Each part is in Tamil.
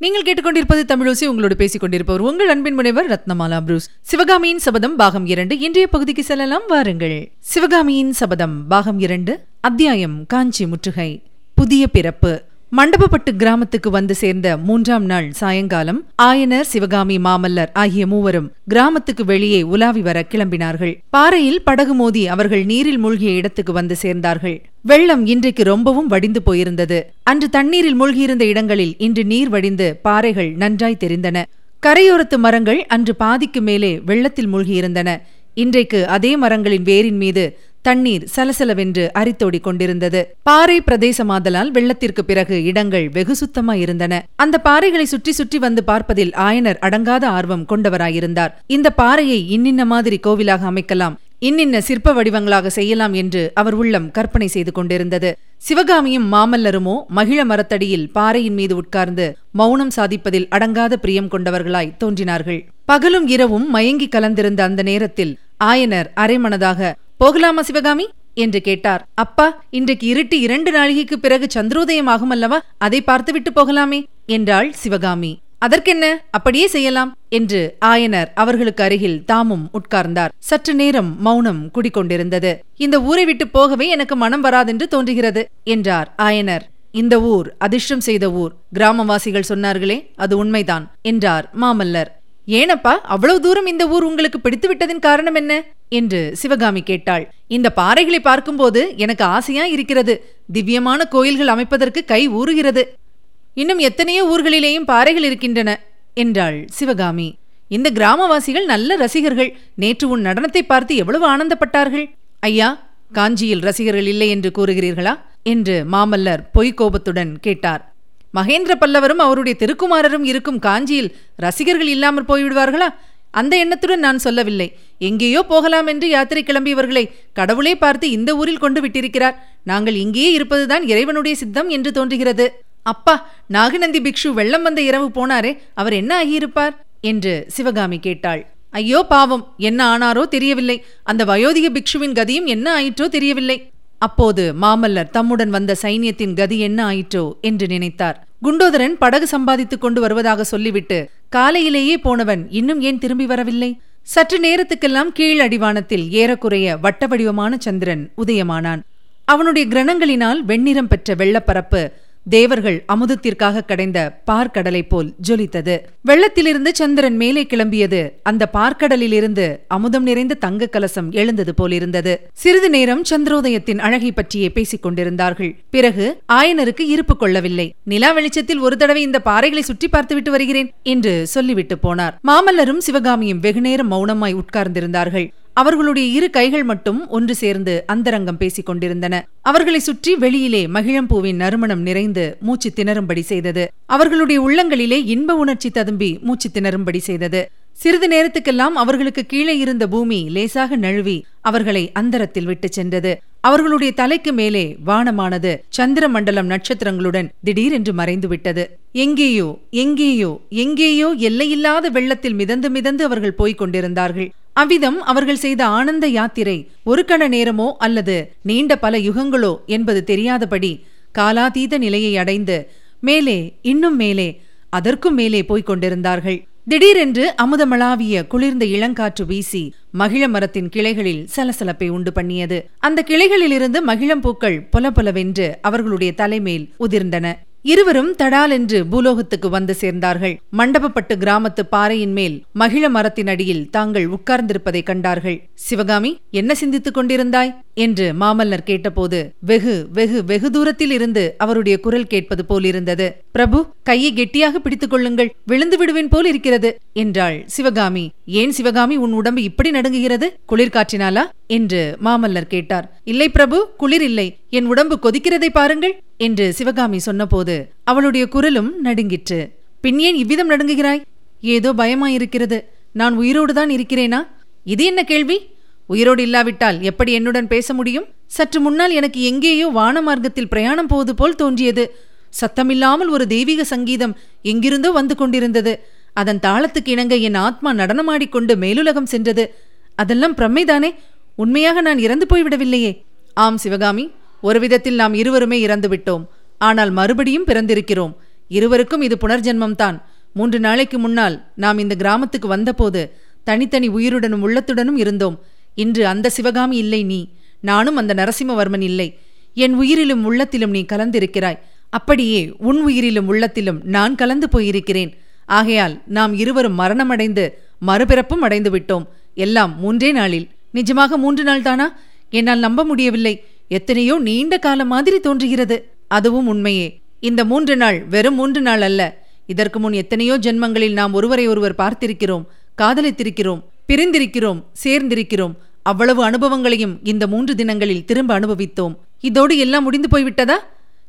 நீங்கள் கேட்டுக்கொண்டிருப்பது தமிழோசி உங்களோடு பேசிக் கொண்டிருப்பவர் உங்கள் அன்பின் முனைவர் ரத்னமாலா புரூஸ். சிவகாமியின் சபதம் பாகம் இரண்டு இன்றைய பகுதிக்கு செல்லலாம் வாருங்கள். சிவகாமியின் சபதம் பாகம் இரண்டு அத்தியாயம் காஞ்சி முற்றுகை. புதிய பிறப்பு. மண்டபப்பட்டு கிராமத்துக்கு வந்து சேர்ந்த மூன்றாம் நாள் சாயங்காலம் ஆயனர் சிவகாமி மாமல்லர் ஆகிய மூவரும் கிராமத்துக்கு வெளியே உலாவி வர கிளம்பினார்கள். பாறையில் படகு மோதி அவர்கள் நீரில் மூழ்கிய இடத்துக்கு வந்து சேர்ந்தார்கள். வெள்ளம் இன்றைக்கு ரொம்பவும் வடிந்து போயிருந்தது. அன்று தண்ணீரில் மூழ்கியிருந்த இடங்களில் இன்று நீர் வடிந்து பாறைகள் நன்றாய் தெரிந்தன. கரையோரத்து மரங்கள் அன்று பாதிக்கு மேலே வெள்ளத்தில் மூழ்கியிருந்தன. இன்றைக்கு அதே மரங்களின் வேரின் மீது தண்ணீர் சலசலவென்று அரித்தோடிக் கொண்டிருந்தது. பாறை பிரதேசமாதலால் வெள்ளத்திற்கு பிறகு இடங்கள் வெகு சுத்தமாயிருந்தன அந்த பாறைகளை சுற்றி சுற்றி வந்து பார்ப்பதில் ஆயனர் அடங்காத ஆர்வம் கொண்டவராயிருந்தார். இந்த பாறையை இன்னின்ன மாதிரி கோவிலாக அமைக்கலாம் இன்னின்ன சிற்ப வடிவங்களாக செய்யலாம் என்று அவர் உள்ளம் கற்பனை செய்து கொண்டிருந்தது. சிவகாமியும் மாமல்லருமோ மகிழ மரத்தடியில் பாறையின் மீது உட்கார்ந்து மௌனம் சாதிப்பதில் அடங்காத பிரியம் கொண்டவர்களாய் தோன்றினார்கள். பகலும் இரவும் மயங்கி கலந்திருந்த அந்த நேரத்தில் ஆயனர் அரைமனதாக போகலாமா சிவகாமி? என்று கேட்டார். அப்பா இன்றைக்கு இருட்டு இரண்டு நாழிகைக்கு பிறகு சந்திரோதயம் ஆகும் அல்லவா அதை பார்த்துவிட்டு போகலாமே என்றாள் சிவகாமி. அதற்கென்ன? அப்படியே செய்யலாம் என்று ஆயனர் அவர்களுக்கு அருகில் தாமும் உட்கார்ந்தார். சற்று நேரம் மௌனம் குடிக்கொண்டிருந்தது. இந்த ஊரை விட்டு போகவே எனக்கு மனம் வராதென்று தோன்றுகிறது என்றார் ஆயனர். இந்த ஊர் அதிர்ஷ்டம் செய்த ஊர். கிராமவாசிகள் சொன்னார்களே அது உண்மைதான் என்றார் மாமல்லர். ஏனப்பா அவ்வளவு தூரம் இந்த ஊர் உங்களுக்கு பிடித்து விட்டதின் காரணம் என்ன? என்று சிவகாமி கேட்டாள். இந்த பாறைகளை பார்க்கும்போது எனக்கு ஆசையா இருக்கிறது. திவ்யமான கோயில்கள் அமைப்பதற்கு கை ஊறுகிறது. இன்னும் எத்தனையோ ஊர்களிலேயும் பாறைகள் இருக்கின்றன என்றாள் சிவகாமி. இந்த கிராமவாசிகள் நல்ல ரசிகர்கள். நேற்று உன் நடனத்தை பார்த்து எவ்வளவு ஆனந்தப்பட்டார்கள். ஐயா காஞ்சியில் ரசிகர்கள் இல்லை என்று கூறுகிறீர்களா? என்று மாமல்லர் பொய்க்கோபத்துடன் கேட்டார். மகேந்திர பல்லவரும் அவருடைய திருக்குமாரரும் இருக்கும் காஞ்சியில் ரசிகர்கள் இல்லாமற் போய்விடுவார்களா? அந்த எண்ணத்துடன் நான் சொல்லவில்லை. எங்கேயோ போகலாம் என்று யாத்திரை கிளம்பியவர்களை கடவுளே பார்த்து இந்த ஊரில் கொண்டு விட்டிருக்கிறார். நாங்கள் இங்கேயே இருப்பதுதான் இறைவனுடைய சித்தம் என்று தோன்றுகிறது. அப்பா நாகநந்தி பிக்ஷு வெள்ளம் வந்த இரவு போனாரே அவர் என்ன ஆகியிருப்பார்? என்று சிவகாமி கேட்டாள். ஐயோ பாவம் என்ன ஆனாரோ தெரியவில்லை. அந்த வயோதிக பிக்ஷுவின் கதியும் என்ன ஆயிற்றோ தெரியவில்லை. அப்போது மாமல்லர் தம்முடன் வந்த சைன்யத்தின் கதி என்ன ஆயிற்றோ என்று நினைத்தார். குண்டோதரன் படகு சம்பாதித்துக் கொண்டு வருவதாக சொல்லிவிட்டு காலையிலேயே போனவன் இன்னும் ஏன் திரும்பி வரவில்லை? சற்று நேரத்துக்கெல்லாம் கீழ் அடிவானத்தில் ஏறக்குறைய வட்ட வடிவமான சந்திரன் உதயமானான். அவனுடைய கிரணங்களினால் வெண்ணிறம் பெற்ற வெள்ளப்பரப்பு தேவர்கள் அமுதத்திற்காக கடைந்த பார்க்கடலை போல் ஜொலித்தது. வெள்ளத்திலிருந்து சந்திரன் மேலே கிளம்பியது. அந்த பார்க்கடலிலிருந்து அமுதம் நிறைந்த தங்க கலசம் எழுந்தது போலிருந்தது. சிறிது நேரம் சந்திரோதயத்தின் அழகை பற்றியே பேசிக் கொண்டிருந்தார்கள். பிறகு ஆயனருக்கு இருப்பு கொள்ளவில்லை. நிலா வெளிச்சத்தில் ஒரு தடவை இந்த பாறைகளை சுற்றி பார்த்துவிட்டு வருகிறேன் என்று சொல்லிவிட்டு போனார். மாமல்லரும் சிவகாமியும் வெகுநேரம் மௌனமாய் உட்கார்ந்திருந்தார்கள். அவர்களுடைய இரு கைகள் மட்டும் ஒன்று சேர்ந்து அந்தரங்கம் பேசிக் கொண்டிருந்தன. அவர்களை சுற்றி வெளியிலே மகிழம்பூவின் நறுமணம் நிறைந்து மூச்சு திணறும்படி செய்தது. அவர்களுடைய உள்ளங்களிலே இன்ப உணர்ச்சி ததும்பி மூச்சு திணறும்படி செய்தது. சிறிது நேரத்துக்கெல்லாம் அவர்களுக்கு கீழே இருந்த பூமி லேசாக நழுவி அவர்களை அந்தரத்தில் விட்டுச் சென்றது. அவர்களுடைய தலைக்கு மேலே வானமானது சந்திர மண்டலம் நட்சத்திரங்களுடன் திடீரென்று மறைந்துவிட்டது. எங்கேயோ எங்கேயோ எங்கேயோ எல்லையில்லாத வெள்ளத்தில் மிதந்து மிதந்து அவர்கள் போய்க் கொண்டிருந்தார்கள். அவ்விதம் அவர்கள் செய்த ஆனந்த யாத்திரை ஒரு கண நேரமோ அல்லது நீண்ட பல யுகங்களோ என்பது தெரியாதபடி காலாதீத நிலையை அடைந்து மேலே இன்னும் மேலே அதற்கும் மேலே போய்க் கொண்டிருந்தார்கள். திடீரென்று அமுதமளாவிய குளிர்ந்த இளங்காற்று வீசி மகிழ மரத்தின் கிளைகளில் சலசலப்பை உண்டு பண்ணியது. அந்த கிளைகளிலிருந்து மகிழம்பூக்கள் பொல பொலவென்று அவர்களுடைய தலைமேல் உதிர்ந்தன. இருவரும் தடாலென்று பூலோகத்துக்கு வந்து சேர்ந்தார்கள். மண்டபப்பட்டு கிராமத்து பாறையின் மேல் மகிழ மரத்தின் அடியில் தாங்கள் உட்கார்ந்திருப்பதை கண்டார்கள். சிவகாமி என்ன சிந்தித்துக் கொண்டிருந்தாய்? என்று மாமல்லர் கேட்டபோது வெகு வெகு வெகு தூரத்தில் இருந்து அவருடைய குரல் கேட்பது போலிருந்தது. பிரபு கையை கெட்டியாக பிடித்துக் கொள்ளுங்கள். விழுந்து விடுவேன் போல் இருக்கிறது. என்றாள் சிவகாமி. ஏன் சிவகாமி உன் உடம்பு இப்படி நடுங்குகிறது? குளிர்காற்றினாலா என்று மாமல்லர் கேட்டார். இல்லை பிரபு குளிர் இல்லை. என் உடம்பு கொதிக்கிறதை பாருங்கள். என்று சிவகாமி சொன்னபோது அவளுடைய குரலும் நடுங்கிற்று. பின் ஏன் இவ்விதம் நடுங்குகிறாய்? ஏதோ பயமாயிருக்கிறது. நான் உயிரோடுதான் இருக்கிறேனா? இது என்ன கேள்வி? உயிரோடு இல்லாவிட்டால் எப்படி என்னுடன் பேச முடியும்? சற்று முன்னால் எனக்கு எங்கேயோ வான மார்க்கத்தில் பிரயாணம் போவது போல் தோன்றியது. சத்தமில்லாமல் ஒரு தெய்வீக சங்கீதம் எங்கிருந்தோ வந்து கொண்டிருந்தது. அதன் தாளத்துக்கு இணங்க என் ஆத்மா நடனமாடிக்கொண்டு மேலுலகம் சென்றது. அதெல்லாம் பிரம்மைதானே? உண்மையாக நான் இறந்து போய்விடவில்லையே. ஆம் சிவகாமி ஒரு விதத்தில் நாம் இருவருமே இறந்து விட்டோம். ஆனால் மறுபடியும் பிறந்திருக்கிறோம். இருவருக்கும் இது புனர்ஜென்மம்தான் மூன்று நாளைக்கு முன்னால் நாம் இந்த கிராமத்துக்கு வந்தபோது தனித்தனி உயிருடனும் உள்ளத்துடனும் இருந்தோம். இன்று அந்த சிவகாமி இல்லை நீ. நானும் அந்த நரசிம்மவர்மன் இல்லை. என் உயிரிலும் உள்ளத்திலும் நீ கலந்திருக்கிறாய். அப்படியே உன் உயிரிலும் உள்ளத்திலும் நான் கலந்து போயிருக்கிறேன். ஆகையால் நாம் இருவரும் மரணமடைந்து மறுபிறப்பும் அடைந்து விட்டோம். எல்லாம் மூன்றே நாளில். நிஜமாக மூன்று நாள் தானா என்னால் நம்ப முடியவில்லை. எத்தனையோ நீண்ட காலம் மாதிரி தோன்றுகிறது. அதுவும் உண்மையே. இந்த மூன்று நாள் வெறும் மூன்று நாள் அல்ல. இதற்கு முன் எத்தனையோ ஜென்மங்களில் நாம் ஒருவரை ஒருவர் பார்த்திருக்கிறோம் காதலித்திருக்கிறோம். பிரிந்திருக்கிறோம் சேர்ந்திருக்கிறோம். அவ்வளவு அனுபவங்களையும் இந்த மூன்று தினங்களில் திரும்ப அனுபவித்தோம். இதோடு எல்லாம் முடிந்து போய்விட்டதா?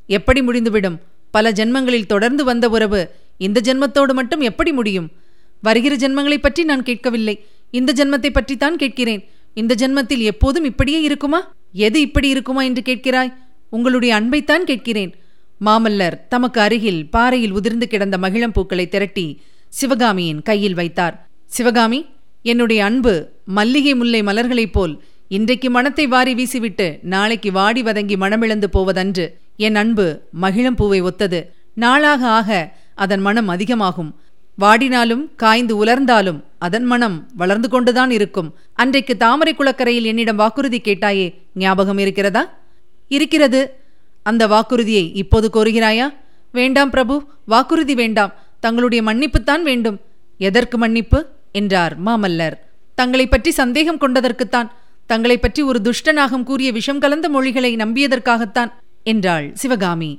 எப்படி முடிந்துவிடும்? பல ஜென்மங்களில் தொடர்ந்து வந்த உறவு இந்த ஜென்மத்தோடு மட்டும் எப்படி முடியும்? வருகிற ஜென்மங்களைப் பற்றி நான் கேட்கவில்லை. இந்த ஜென்மத்தை பற்றித்தான் கேட்கிறேன். இந்த ஜென்மத்தில் எப்போதும் இப்படியே இருக்குமா? எது இப்படி இருக்குமா என்று கேட்கிறாய்? உங்களுடைய அன்பைத்தான் கேட்கிறேன். மாமல்லர் தமக்கு அருகில் பாறையில் உதிர்ந்து கிடந்த மகிழம் பூக்களை திரட்டி சிவகாமியின் கையில் வைத்தார். சிவகாமி என்னுடைய அன்பு மல்லிகை முல்லை மலர்களைப் போல் இன்றைக்கு மனத்தை வாரி வீசிவிட்டு நாளைக்கு வாடி வதங்கி மனமிழந்து போவதன்று என் அன்பு மகிழம் பூவை ஒத்தது. நாளாக ஆக அதன் மனம் அதிகமாகும். வாடினாலும் காய்ந்து உலர்ந்தாலும் அதன் மனம் வளர்ந்து கொண்டுதான் இருக்கும். அன்றைக்கு தாமரை குளக்கரையில் என்னிடம் வாக்குறுதி கேட்டாயே ஞாபகம் இருக்கிறதா? இருக்கிறது. அந்த வாக்குறுதியை இப்போது கோருகிறாயா? வேண்டாம் பிரபு வாக்குறுதி வேண்டாம். தங்களுடைய மன்னிப்புத்தான் வேண்டும். எதற்கு மன்னிப்பு? என்றார் மாமல்லர். தங்களை பற்றி சந்தேகம் கொண்டதற்குத்தான் தங்களை பற்றி ஒரு துஷ்டனாகம் கூறிய விஷம் கலந்த மொழிகளை நம்பியதற்காகத்தான் என்றாள் சிவகாமி.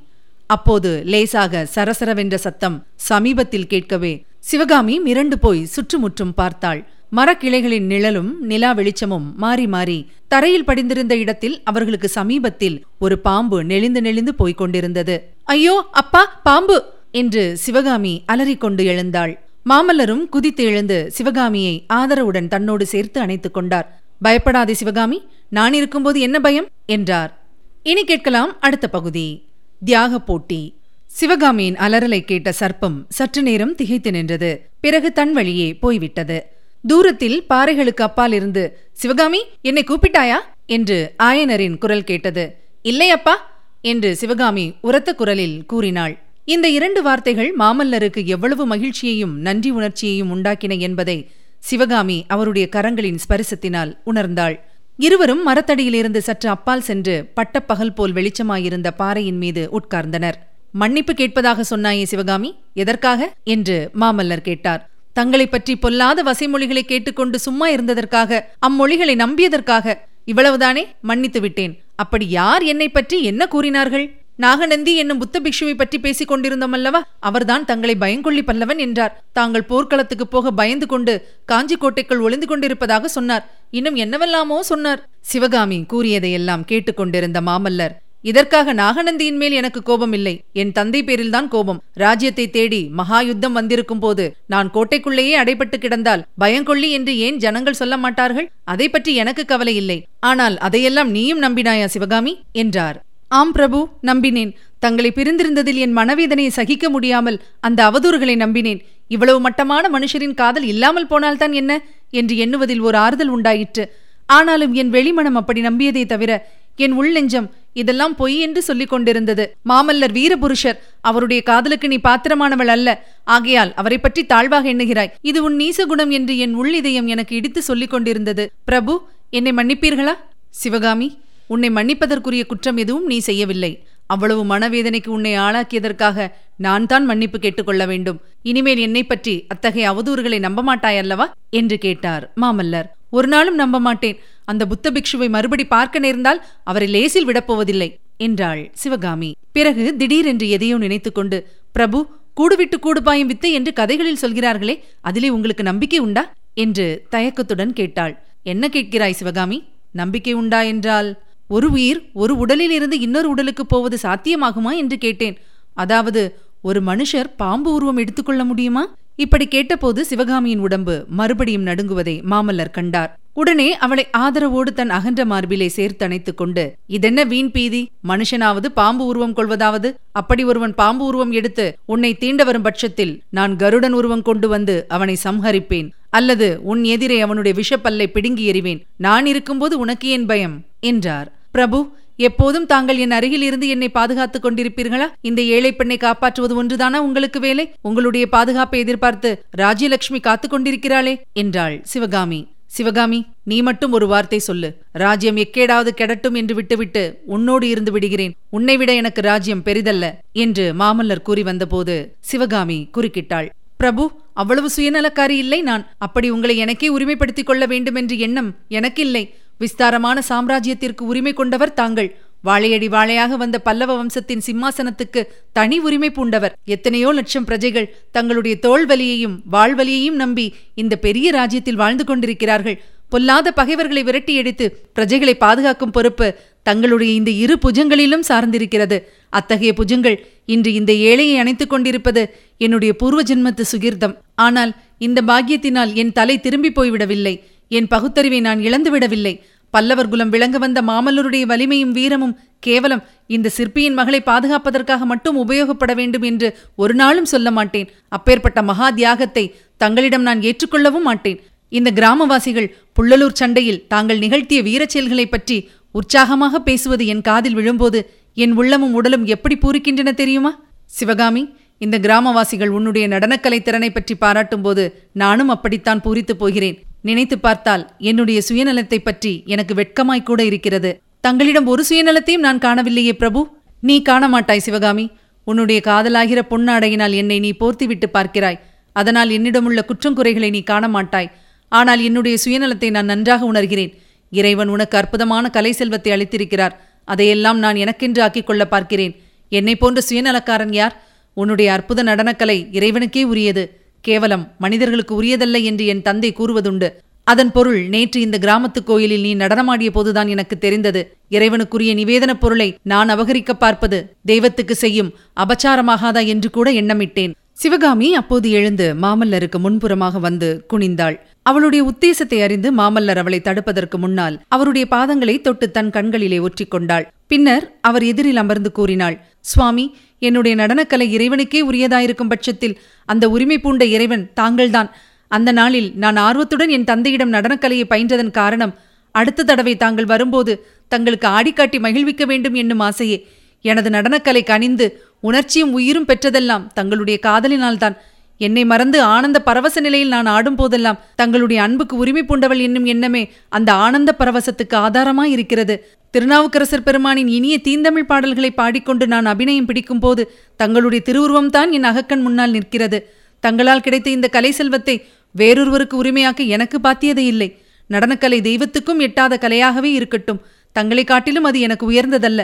அப்போது லேசாக சரசரவென்ற சத்தம் சமீபத்தில் கேட்கவே சிவகாமி மிரண்டு போய் சுற்றுமுற்றும் பார்த்தாள். மரக்கிளைகளின் நிழலும் நிலா வெளிச்சமும் மாறி மாறி தரையில் படிந்திருந்த இடத்தில் அவர்களுக்கு சமீபத்தில் ஒரு பாம்பு நெளிந்து நெளிந்து போய்க் கொண்டிருந்தது. ஐயோ அப்பா பாம்பு! என்று சிவகாமி அலறிக்கொண்டு எழுந்தாள். மாமல்லரும் குதித்து எழுந்து சிவகாமியை ஆதரவுடன் தன்னோடு சேர்த்து அணைத்துக் கொண்டார். பயப்படாதே சிவகாமி நான் இருக்கும்போது என்ன பயம்? என்றார். இனி கேட்கலாம் அடுத்த பகுதி. தியாக போட்டி. சிவகாமியின் அலறலை கேட்ட சர்ப்பம் சற்று நேரம் திகைத்து நின்றது. பிறகு தன் வழியே போய்விட்டது. தூரத்தில் பாறைகளுக்கு அப்பால் இருந்து சிவகாமி என்னை கூப்பிட்டாயா? என்று ஆயனரின் குரல் கேட்டது. இல்லை அப்பா என்று சிவகாமி உரத்த குரலில் கூறினாள். இந்த இரண்டு வார்த்தைகள் மாமல்லருக்கு எவ்வளவு மகிழ்ச்சியையும் நன்றி உணர்ச்சியையும் உண்டாக்கின என்பதை சிவகாமி அவருடைய கரங்களின் ஸ்பரிசத்தினால் உணர்ந்தாள். இருவரும் மரத்தடியிலிருந்து சற்று அப்பால் சென்று பட்டப்பகல் போல் வெளிச்சமாயிருந்த பாறையின் மீது உட்கார்ந்தனர். மன்னிப்பு கேட்பதாக சொன்னாயே சிவகாமி எதற்காக? என்று மாமல்லர் கேட்டார். தங்களை பற்றி பொல்லாத வசைமொழிகளை கேட்டுக்கொண்டு சும்மா இருந்ததற்காக அம்மொழிகளை நம்பியதற்காக. இவ்வளவுதானே? மன்னித்து விட்டேன். அப்படி யார் என்னை பற்றி என்ன கூறினார்கள்? நாகநந்தி என்னும் புத்த பிக்ஷுவை பற்றி பேசிக் கொண்டிருந்தோம் அல்லவா அவர்தான் தங்களை பயங்கொள்ளி பல்லவன் என்றார். தாங்கள் போர்க்களத்துக்கு போக பயந்து கொண்டு காஞ்சி கோட்டைக்குள் ஒளிந்து கொண்டிருப்பதாக சொன்னார். இன்னும் என்னவெல்லாமோ சொன்னார். சிவகாமி கூறியதையெல்லாம் கேட்டுக்கொண்டிருந்த மாமல்லர் இதற்காக நாகநந்தியின் மேல் எனக்கு கோபம் இல்லை என் தந்தை பேரில்தான் கோபம். ராஜ்யத்தை தேடி மகா யுத்தம் வந்திருக்கும் போது நான் கோட்டைக்குள்ளேயே அடைபட்டு கிடந்தால் பயங்கொள்ளி என்று ஏன் ஜனங்கள் சொல்ல மாட்டார்கள்? அதை பற்றி எனக்கு கவலை இல்லை. ஆனால் அதையெல்லாம் நீயும் நம்பினாயா சிவகாமி? என்றார். ஆம் பிரபு நம்பினேன். தங்களை பிரிந்திருந்ததில் என் மனவேதனையை சகிக்க முடியாமல் அந்த அவதூறுகளை நம்பினேன். இவ்வளவு மட்டமான மனுஷரின் காதல் இல்லாமல் போனால்தான் என்ன? என்று எண்ணுவதில் ஒரு ஆறுதல் உண்டாயிற்று. ஆனாலும் என் வெளிமனம் அப்படி நம்பியதே தவிர என் உள்நெஞ்சம் இதெல்லாம் பொய் என்று சொல்லிக் கொண்டிருந்தது. மாமல்லர் வீரபுருஷர் அவருடைய காதலுக்கு நீ பாத்திரமானவள் அல்ல. ஆகையால் அவரை பற்றி தாழ்வாக எண்ணுகிறாய். இது உன் நீசகுணம் என்று என் உள் இதயம் எனக்கு இடித்து சொல்லிக் கொண்டிருந்தது. பிரபு என்னை மன்னிப்பீர்களா? சிவகாமி உன்னை மன்னிப்பதற்குரிய குற்றம் எதுவும் நீ செய்யவில்லை. அவ்வளவு மனவேதனைக்கு உன்னை ஆளாக்கியதற்காக நான் தான் மன்னிப்பு கேட்டுக்கொள்ள வேண்டும். இனிமேல் என்னை பற்றி அத்தகைய அவதூறுகளை நம்ப மாட்டாயல்லவா என்று கேட்டார் மாமல்லர். ஒரு நாளும் நம்ப மாட்டேன் அந்த புத்த பிக்ஷுவை மறுபடி பார்க்க நேர்ந்தால் அவரை லேசில் விடப்போவதில்லை என்றாள் சிவகாமி. பிறகு திடீரென்று எதையோ நினைத்துக்கொண்டு பிரபு கூடுவிட்டு கூடு பாயும் வித்தை என்று கதைகளில் சொல்கிறார்களே அதிலே உங்களுக்கு நம்பிக்கை உண்டா? என்று தயக்கத்துடன் கேட்டாள். என்ன கேட்கிறாய் சிவகாமி? நம்பிக்கை உண்டா? என்றால் ஒரு உயிர் ஒரு உடலில் இருந்து இன்னொரு உடலுக்கு போவது சாத்தியமாகுமா என்று கேட்டேன். அதாவது ஒரு மனுஷர் பாம்பு உருவம் எடுத்துக்கொள்ள முடியுமா? இப்படி கேட்டபோது சிவகாமியின் உடம்பு மறுபடியும் நடுங்குவதை மாமல்லர் கண்டார். உடனே அவளை ஆதரவோடு தன் அகன்ற மார்பிலே சேர்த்தணைத்துக் கொண்டு இதென்ன வீண் பீதி? மனுஷனாவது பாம்பு உருவம் கொள்வதாவது? அப்படி ஒருவன் பாம்பு உருவம் எடுத்து உன்னை தீண்ட வரும் பட்சத்தில் நான் கருடன் உருவம் கொண்டு வந்து அவனை சம்ஹரிப்பேன். அல்லது உன் எதிரே அவனுடைய விஷப்பல்லை பிடுங்கி எறிவேன். நான் இருக்கும்போது உனக்கு ஏன் பயம்? என்றார். பிரபு எப்போதும் தாங்கள் என் அருகில் இருந்து என்னை பாதுகாத்துக் கொண்டிருப்பீர்களா? இந்த ஏழை பெண்ணை காப்பாற்றுவது ஒன்றுதானா உங்களுக்கு வேலை? உங்களுடைய பாதுகாப்பை எதிர்பார்த்து ராஜ்யலட்சுமி காத்துக் கொண்டிருக்கிறாளே என்றாள் சிவகாமி. சிவகாமி நீ மட்டும் ஒரு வார்த்தை சொல்லு. ராஜ்யம் எக்கேடாவது கெடட்டும் என்று விட்டுவிட்டு உன்னோடு இருந்து விடுகிறேன். உன்னை விட எனக்கு ராஜ்யம் பெரிதல்ல என்று மாமல்லர் கூறி வந்தபோது சிவகாமி குறுக்கிட்டாள். பிரபு அவ்வளவு சுயநலக்காரி இல்லை நான். அப்படி உங்களை எனக்கே உரிமைப்படுத்திக் கொள்ள வேண்டும் என்று எண்ணம் எனக்கில்லை. விஸ்தாரமான சாம்ராஜ்யத்திற்கு உரிமை கொண்டவர் தாங்கள். வாழையடி வாழையாக வந்த பல்லவ வம்சத்தின் சிம்மாசனத்துக்கு தனி உரிமை பூண்டவர். எத்தனையோ லட்சம் பிரஜைகள் தங்களுடைய தோல்வலியையும் வாழ்வலியையும் நம்பி இந்த பெரிய ராஜ்யத்தில் வாழ்ந்து கொண்டிருக்கிறார்கள். பொல்லாத பகைவர்களை விரட்டி எடுத்து பிரஜைகளை பாதுகாக்கும் பொறுப்பு தங்களுடைய இந்த இரு புஜங்களிலும் சார்ந்திருக்கிறது. அத்தகைய புஜங்கள் இன்று இந்த ஏழையை அணைத்துக் கொண்டிருப்பது என்னுடைய பூர்வ ஜென்மத்து சுகிர்தம் ஆனால் இந்த பாக்கியத்தினால் என் தலை திரும்பி போய்விடவில்லை. என் பகுத்தறிவை நான் இழந்துவிடவில்லை. பல்லவர் குலம் விளங்க வந்த மாமல்லருடைய வலிமையும் வீரமும் கேவலம். இந்த சிற்பியின் மகளை பாதுகாப்பதற்காக மட்டும் உபயோகப்பட வேண்டும் என்று ஒரு நாளும் சொல்ல மாட்டேன். அப்பேற்பட்ட மகா தியாகத்தை தங்களிடம் நான் ஏற்றுக்கொள்ளவும் மாட்டேன். இந்த கிராமவாசிகள் புள்ளலூர் சண்டையில் தாங்கள் நிகழ்த்திய வீரச் செயல்களைப் பற்றி உற்சாகமாக பேசுவது என் காதில் விழும்போது என் உள்ளமும் உடலும் எப்படி பூரிக்கின்றன தெரியுமா? சிவகாமி இந்த கிராமவாசிகள் உன்னுடைய நடனக்கலை திறனை பற்றி பாராட்டும்போது நானும் அப்படித்தான் பூரித்துப் போகிறேன். நினைத்து பார்த்தால் என்னுடைய சுயநலத்தை பற்றி எனக்கு வெட்கமாய்க்கூட இருக்கிறது. தங்களிடம் ஒரு சுயநலத்தையும் நான் காணவில்லையே பிரபு. நீ காண மாட்டாய் சிவகாமி. உன்னுடைய காதலாகிற பொன்னாடையினால் என்னை நீ போர்த்திவிட்டு பார்க்கிறாய். அதனால் என்னிடமுள்ள குற்றங்குறைகளை நீ காண மாட்டாய் ஆனால் என்னுடைய சுயநலத்தை நான் நன்றாக உணர்கிறேன். இறைவன் உனக்கு அற்புதமான கலை செல்வத்தை அளித்திருக்கிறார். அதையெல்லாம் நான் எனக்கென்று ஆக்கிக் கொள்ள பார்க்கிறேன். என்னை போன்ற சுயநலக்காரன் யார்? உன்னுடைய அற்புத நடனக்கலை இறைவனுக்கே உரியது. கேவலம். மனிதர்களுக்கு உரியதல்ல என்று என் தந்தை கூறுவதுண்டு. அதன் பொருள் நேற்று இந்த கிராமத்து கோயிலில் நீ நடனமாடிய போதுதான் எனக்கு தெரிந்தது. இறைவனுக்குரிய நிவேதனப் பொருளை நான் அபகரிக்க பார்ப்பது தெய்வத்துக்கு செய்யும் அபச்சாரமாகாதா என்று கூட எண்ணமிட்டேன். சிவகாமி அப்போது எழுந்து மாமல்லருக்கு முன்புறமாக வந்து குனிந்தாள். அவளுடைய உத்தேசத்தை அறிந்து மாமல்லர் அவளை தடுப்பதற்கு முன்னால் அவருடைய பாதங்களை தொட்டு தன் கண்களிலே ஒற்றிக்கொண்டாள் பின்னர் அவர் எதிரில் அமர்ந்து கூறினாள் சுவாமி என்னுடைய நடனக்கலை இறைவனுக்கே உரியதாயிருக்கும் பட்சத்தில் அந்த உரிமை பூண்ட இறைவன் தாங்கள்தான். அந்த நாளில் நான் ஆர்வத்துடன் என் தந்தையிடம் நடனக்கலையை பயின்றதன் காரணம் அடுத்த தடவை தாங்கள் வரும்போது தங்களுக்கு ஆடிக்காட்டி மகிழ்விக்க வேண்டும் என்னும் ஆசையே. எனது நடனக்கலை கனிந்து உணர்ச்சியும் உயிரும் பெற்றதெல்லாம் தங்களுடைய காதலினால்தான். என்னை மறந்து ஆனந்த பரவச நிலையில் நான் ஆடும் போதெல்லாம் தங்களுடைய அன்புக்கு உரிமை பூண்டவள் என்னும் எண்ணமே அந்த ஆனந்த பரவசத்துக்கு ஆதாரமாய் இருக்கிறது திருநாவுக்கரசர் பெருமானின் இனிய தீந்தமிழ் பாடல்களை பாடிக்கொண்டு நான் அபிநயம் பிடிக்கும் போது தங்களுடைய திருவுருவம்தான் என் அகக்கண் முன்னால் நிற்கிறது. தங்களால் கிடைத்த இந்த கலை செல்வத்தை வேறொருவருக்கு உரிமையாக்க எனக்கு பாத்தியதே இல்லை. நடனக்கலை தெய்வத்துக்கும் எட்டாத கலையாகவே இருக்கட்டும். தங்களை காட்டிலும் அது எனக்கு உயர்ந்ததல்ல.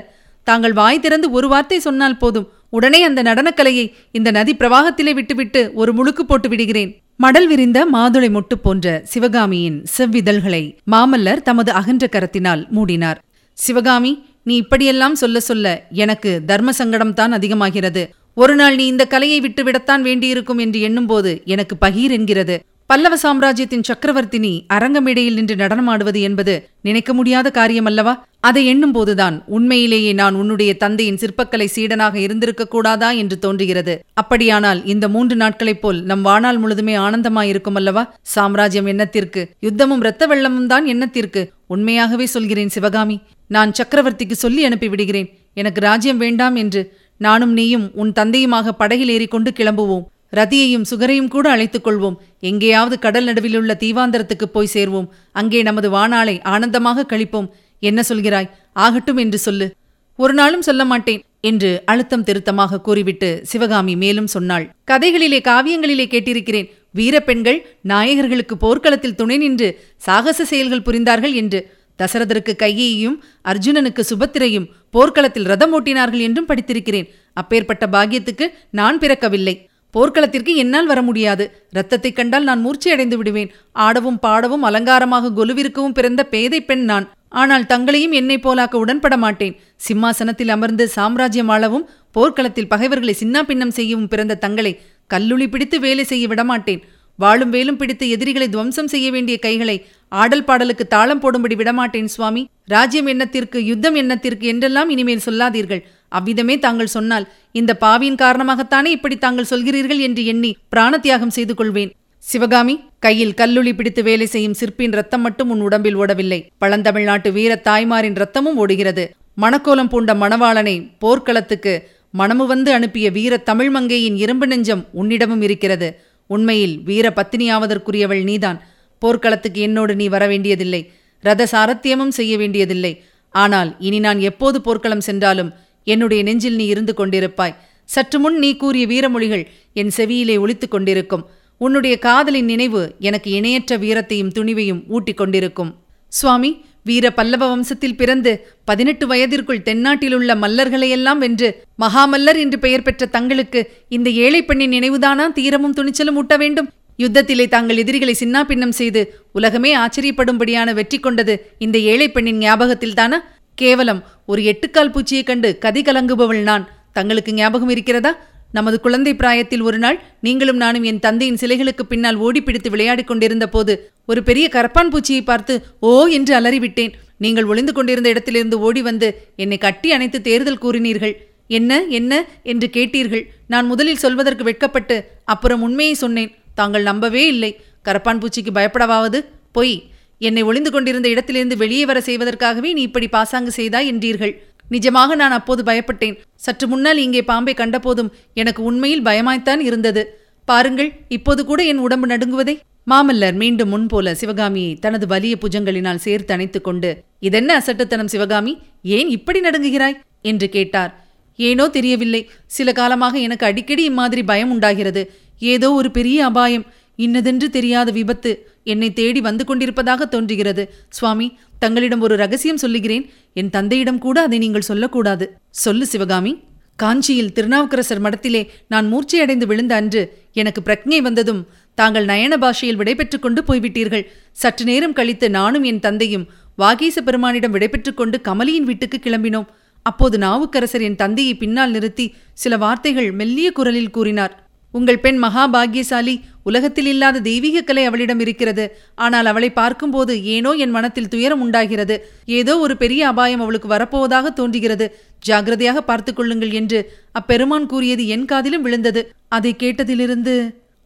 தாங்கள் வாய் திறந்து ஒரு வார்த்தை சொன்னால் போதும். உடனே அந்த நடனக்கலையை இந்த நதி பிரவாகத்திலே விட்டுவிட்டு ஒரு முழுக்கு போட்டு விடுகிறேன். மடல் விரிந்த மாதுளை மொட்டு போன்ற சிவகாமியின் செவ்விதழ்களை மாமல்லர் தமது அகன்ற கரத்தினால் மூடினார். சிவகாமி நீ இப்படியெல்லாம் சொல்ல சொல்ல எனக்கு தர்ம சங்கடம்தான் அதிகமாகிறது. ஒரு நாள் நீ இந்த கலையை விட்டுவிடத்தான் வேண்டியிருக்கும் என்று எண்ணும்போது எனக்கு பகீர் என்கிறது. பல்லவ சாம்ராஜ்யத்தின் சக்கரவர்த்தினி அரங்கமேடையில் நின்று நடனமாடுவது என்பது நினைக்க முடியாத காரியமல்லவா? அதை எண்ணும் போதுதான் உண்மையிலேயே நான் உன்னுடைய தந்தையின் சிற்பக்கலை சீடனாக இருந்திருக்க கூடாதா என்று தோன்றுகிறது. அப்படியானால் இந்த மூன்று நாட்களைப் போல் நம் வாழ்நாள் முழுதுமே ஆனந்தமாயிருக்கும் அல்லவா சாம்ராஜ்யம் எண்ணத்திற்கு யுத்தமும் இரத்த வெள்ளமும் தான் எண்ணத்திற்கு உண்மையாகவே சொல்கிறேன் சிவகாமி. நான் சக்கரவர்த்திக்கு சொல்லி அனுப்பி விடுகிறேன். எனக்கு ராஜ்யம் வேண்டாம் என்று நானும் நீயும் உன் தந்தையுமாக படகில் ஏறிக்கொண்டு கிளம்புவோம். ரதியையும் சுகரையும் கூட அழைத்துக் கொள்வோம். எங்கேயாவது கடல் நடுவிலுள்ள தீவாந்தரத்துக்கு போய் சேர்வோம். அங்கே நமது வாணாளை ஆனந்தமாக கழிப்போம். என்ன சொல்கிறாய்? ஆகட்டும் என்று சொல்லு. ஒரு நாளும் சொல்ல மாட்டேன் என்று அழுத்தம் திருத்தமாக கூறிவிட்டு சிவகாமி மேலும் சொன்னாள். கதைகளிலே காவியங்களிலே கேட்டிருக்கிறேன். வீரப்பெண்கள் நாயகர்களுக்கு போர்க்களத்தில் துணை நின்று சாகச செயல்கள் புரிந்தார்கள் என்று. தசரதருக்கு கையையும் அர்ஜுனனுக்கு சுபத்திரையும் போர்க்களத்தில் ரதம் ஓட்டினார்கள் என்றும் படித்திருக்கிறேன். அப்பேற்பட்ட பாக்கியத்துக்கு நான் பிறக்கவில்லை. போர்க்களத்திற்கு என்னால் வர முடியாது. இரத்தத்தைக் கண்டால் நான் மூர்ச்சையடைந்து விடுவேன். ஆடவும் பாடவும் அலங்காரமாக கொலுவிற்கவும் பிறந்த பேதை பெண் நான். ஆனால் தங்களையும் என்னைப் போலாக்க உடன்பட மாட்டேன். சிம்மாசனத்தில் அமர்ந்து சாம்ராஜ்யம் ஆளவும் போர்க்களத்தில் பகைவர்களை சின்னா பின்னம் செய்யவும் பிறந்த தங்களை கல்லுளி பிடித்து வேலை செய்ய விடமாட்டேன். வாழும் வேலும் பிடித்து எதிரிகளை துவம்சம் செய்ய வேண்டிய கைகளை ஆடல் பாடலுக்கு தாளம் போடும்படி விடமாட்டேன் சுவாமி. ராஜ்யம் எண்ணத்திற்கு யுத்தம் எண்ணத்திற்கு என்றெல்லாம் இனிமேல் சொல்லாதீர்கள். அவ்விதமே தாங்கள் சொன்னால் இந்த பாவியின் காரணமாகத்தானே இப்படி தாங்கள் சொல்கிறீர்கள் என்று எண்ணி பிராணத்தியாகம் செய்து கொள்வேன். சிவகாமி கையில் கல்லுளி பிடித்து வேலை செய்யும் சிற்பின் ரத்தம் மட்டும் உன் உடம்பில் ஓடவில்லை. பழந்தமிழ்நாட்டு வீர தாய்மாரின் ரத்தமும் ஓடுகிறது. மணக்கோலம் பூண்ட மணவாளனை போர்க்களத்துக்கு மனமு வந்து அனுப்பிய வீர தமிழ்மங்கையின் இரும்பு நெஞ்சம் உன்னிடமும் இருக்கிறது. உண்மையில் வீர பத்தினியாவதற்குரியவள் நீதான். போர்க்களத்துக்கு என்னோடு நீ வர வேண்டியதில்லை. ரத சாரத்தியமும் செய்ய வேண்டியதில்லை. ஆனால் இனி நான் எப்போது போர்க்களம் சென்றாலும் என்னுடைய நெஞ்சில் நீ இருந்து கொண்டிருப்பாய். சற்று முன் நீ கூறிய வீரமொழிகள் என் செவியிலே ஒலித்துக் கொண்டிருக்கும். உன்னுடைய காதலின் நினைவு எனக்கு இணையற்ற வீரத்தையும் துணிவையும் ஊட்டிக் கொண்டிருக்கும். சுவாமி வீர பல்லவ வம்சத்தில் பிறந்து பதினெட்டு வயதிற்குள் தென்னாட்டிலுள்ள மல்லர்களையெல்லாம் வென்று மகாமல்லர் என்று பெயர் பெற்ற தங்களுக்கு இந்த ஏழை பெண்ணின் நினைவுதானா? தீரமும் துணிச்சலும் ஊட்ட வேண்டும். யுத்தத்திலே தாங்கள் எதிரிகளை சின்னா பின்னம் செய்து உலகமே ஆச்சரியப்படும்படியான வெற்றி கொண்டது இந்த ஏழை பெண்ணின் ஞாபகத்தில் தானா கேவலம் ஒரு எட்டுக்கால் பூச்சியைக் கண்டு கதி கலங்குபவள் நான். தங்களுக்கு ஞாபகம் இருக்கிறதா? நமது குழந்தை பிராயத்தில் ஒரு நாள் நீங்களும் நானும் என் தந்தையின் சிலைகளுக்கு பின்னால் ஓடிப்பிடித்து விளையாடிக் கொண்டிருந்த போது ஒரு பெரிய கரப்பான் பூச்சியை பார்த்து ஓ என்று அலறிவிட்டேன். நீங்கள் ஒளிந்து கொண்டிருந்த இடத்திலிருந்து ஓடி வந்து என்னை கட்டி அணைத்து தேர்தல் கூறினீர்கள். என்ன என்ன? என்று கேட்டீர்கள். நான் முதலில் சொல்வதற்கு வெட்கப்பட்டு அப்புறம் உண்மையை சொன்னேன். தாங்கள் நம்பவே இல்லை. கரப்பான் பூச்சிக்கு பயப்படவாவது? பொய். என்னை ஒளிந்து கொண்டிருந்த இடத்திலிருந்து வெளியே வர செய்வதற்காகவே நீ இப்படி பாசாங்கு செய்தாய் என்றீர்கள். நிஜமாக நான் அப்போது பயப்பட்டேன். சற்று முன்னால் இங்கே பாம்பை கண்டபோதும் எனக்கு உண்மையில் பயமாய்த்தான் இருந்தது. பாருங்கள் இப்போது கூட என் உடம்பு நடுங்குவதே. மாமல்லர் மீண்டும் முன்போல சிவகாமியை தனது வலிய புஜங்களினால் சேர்த்து அணைத்துக் கொண்டு இதென்ன அசட்டுத்தனம் சிவகாமி? ஏன் இப்படி நடுங்குகிறாய்? என்று கேட்டார். ஏனோ தெரியவில்லை. சில காலமாக எனக்கு அடிக்கடி இம்மாதிரி பயம் உண்டாகிறது. ஏதோ ஒரு பெரிய அபாயம். இன்னதென்று தெரியாத விபத்து. என்னை தேடி வந்து கொண்டிருப்பதாக தோன்றுகிறது. சுவாமி தங்களிடம் ஒரு ரகசியம் சொல்லுகிறேன். என் தந்தையிடம் கூட அதை நீங்கள் சொல்லக்கூடாது. சொல்லு சிவகாமி. காஞ்சியில் திருநாவுக்கரசர் மடத்திலே நான் மூர்ச்சையடைந்து விழுந்த அன்று எனக்கு பிரக்ஞை வந்ததும் தாங்கள் நயன பாஷையில் விடைபெற்றுக் கொண்டு போய்விட்டீர்கள். சற்று நேரம் கழித்து நானும் என் தந்தையும் வாகீச பெருமானிடம் விடைபெற்றுக் கொண்டு கமலியின் வீட்டுக்கு கிளம்பினோம். அப்போது நாவுக்கரசர் என் தந்தையை பின்னால் நிறுத்தி சில வார்த்தைகள் மெல்லிய குரலில் கூறினார். உங்கள் பெண் மகாபாகியசாலி உலகத்தில் இல்லாத தெய்வீக கலை அவளிடம் இருக்கிறது. ஆனால் அவளை பார்க்கும்போது ஏனோ என் மனத்தில் துயரம் உண்டாகிறது. ஏதோ ஒரு பெரிய அபாயம் அவளுக்கு வரப்போவதாக தோன்றுகிறது. ஜாகிரதையாக பார்த்து கொள்ளுங்கள் என்று அப்பெருமான் கூறியது என் காதிலும் விழுந்தது. அதை கேட்டதிலிருந்து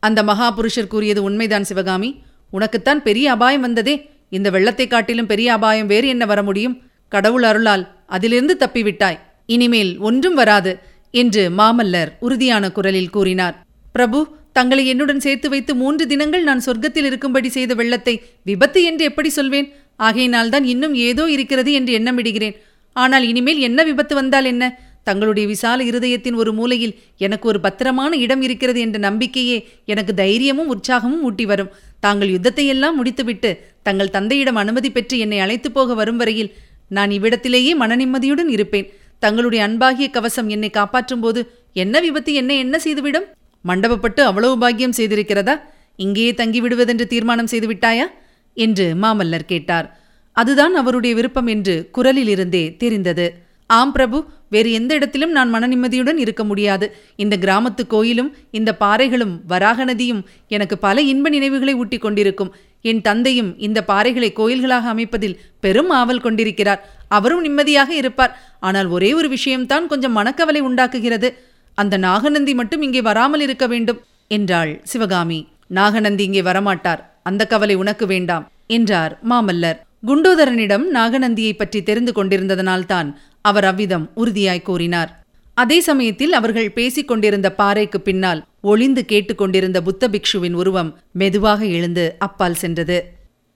அந்த மகா புருஷர் கூறியது உண்மைதான் சிவகாமி. உனக்குத்தான் பெரிய அபாயம் வந்ததே. இந்த வெள்ளத்தை காட்டிலும் பெரிய அபாயம் வேறு என்ன வர முடியும்? கடவுள் அருளால் அதிலிருந்து தப்பிவிட்டாய். இனிமேல் ஒன்றும் வராது என்று மாமல்லர் உறுதியான குரலில் கூறினார். பிரபு தங்களை என்னுடன் சேர்த்து வைத்து மூன்று தினங்கள் நான் சொர்க்கத்தில் இருக்கும்படி செய்த வெள்ளத்தை விபத்து என்று எப்படி சொல்வேன்? ஆகையினால்தான் இன்னும் ஏதோ இருக்கிறது என்று எண்ணமிடுகிறேன். ஆனால் இனிமேல் என்ன விபத்து வந்தால் என்ன? தங்களுடைய விசால இருதயத்தின் ஒரு மூலையில் எனக்கு ஒரு பத்திரமான இடம் இருக்கிறது என்ற நம்பிக்கையே எனக்கு தைரியமும் உற்சாகமும் ஊட்டி வரும். தாங்கள் யுத்தத்தையெல்லாம் முடித்துவிட்டு தங்கள் தந்தையிடம் அனுமதி பெற்று என்னை அழைத்து போக வரும் வரையில் நான் இவ்விடத்திலேயே மனநிம்மதியுடன் இருப்பேன். தங்களுடைய அன்பாகிய கவசம் என்னை காப்பாற்றும் போது என்ன விபத்து என்ன என்ன செய்துவிடும்? மண்டபப்பட்டு அவ்வளவு பாக்கியம் செய்திருக்கிறதா? இங்கேயே தங்கிவிடுவதென்று தீர்மானம் செய்து விட்டாயா என்று மாமல்லர் கேட்டார். அதுதான் அவருடைய விருப்பம் என்று குரலிலிருந்தே தெரிந்தது. ஆம் பிரபு வேறு எந்த இடத்திலும் நான் மன நிம்மதியுடன் இருக்க முடியாது. இந்த கிராமத்து கோயிலும் இந்த பாறைகளும் வராக நதியும் எனக்கு பல இன்ப நினைவுகளை ஊட்டி கொண்டிருக்கும். என் தந்தையும் இந்த பாறைகளை கோயில்களாக அமைப்பதில் பெரும் ஆவல் கொண்டிருக்கிறார். அவரும் நிம்மதியாக இருப்பார். ஆனால் ஒரே ஒரு விஷயம்தான் கொஞ்சம் மனக்கவலை உண்டாக்குகிறது. அந்த நாகநந்தி மட்டும் இங்கே வராமல் இருக்க வேண்டும் என்றாள் சிவகாமி. நாகநந்தி இங்கே வரமாட்டார் அந்த கவலை உனக்கு வேண்டாம் என்றார் மாமல்லர். குண்டோதரனிடம் நாகநந்தியை பற்றி தெரிந்து கொண்டிருந்ததனால்தான் அவர் அவ்விதம் உறுதியாய் கூறினார். அதே சமயத்தில் அவர்கள் பேசிக் கொண்டிருந்த பாறைக்கு பின்னால் ஒளிந்து கேட்டுக்கொண்டிருந்த புத்த பிக்ஷுவின் உருவம் மெதுவாக எழுந்து அப்பால் சென்றது.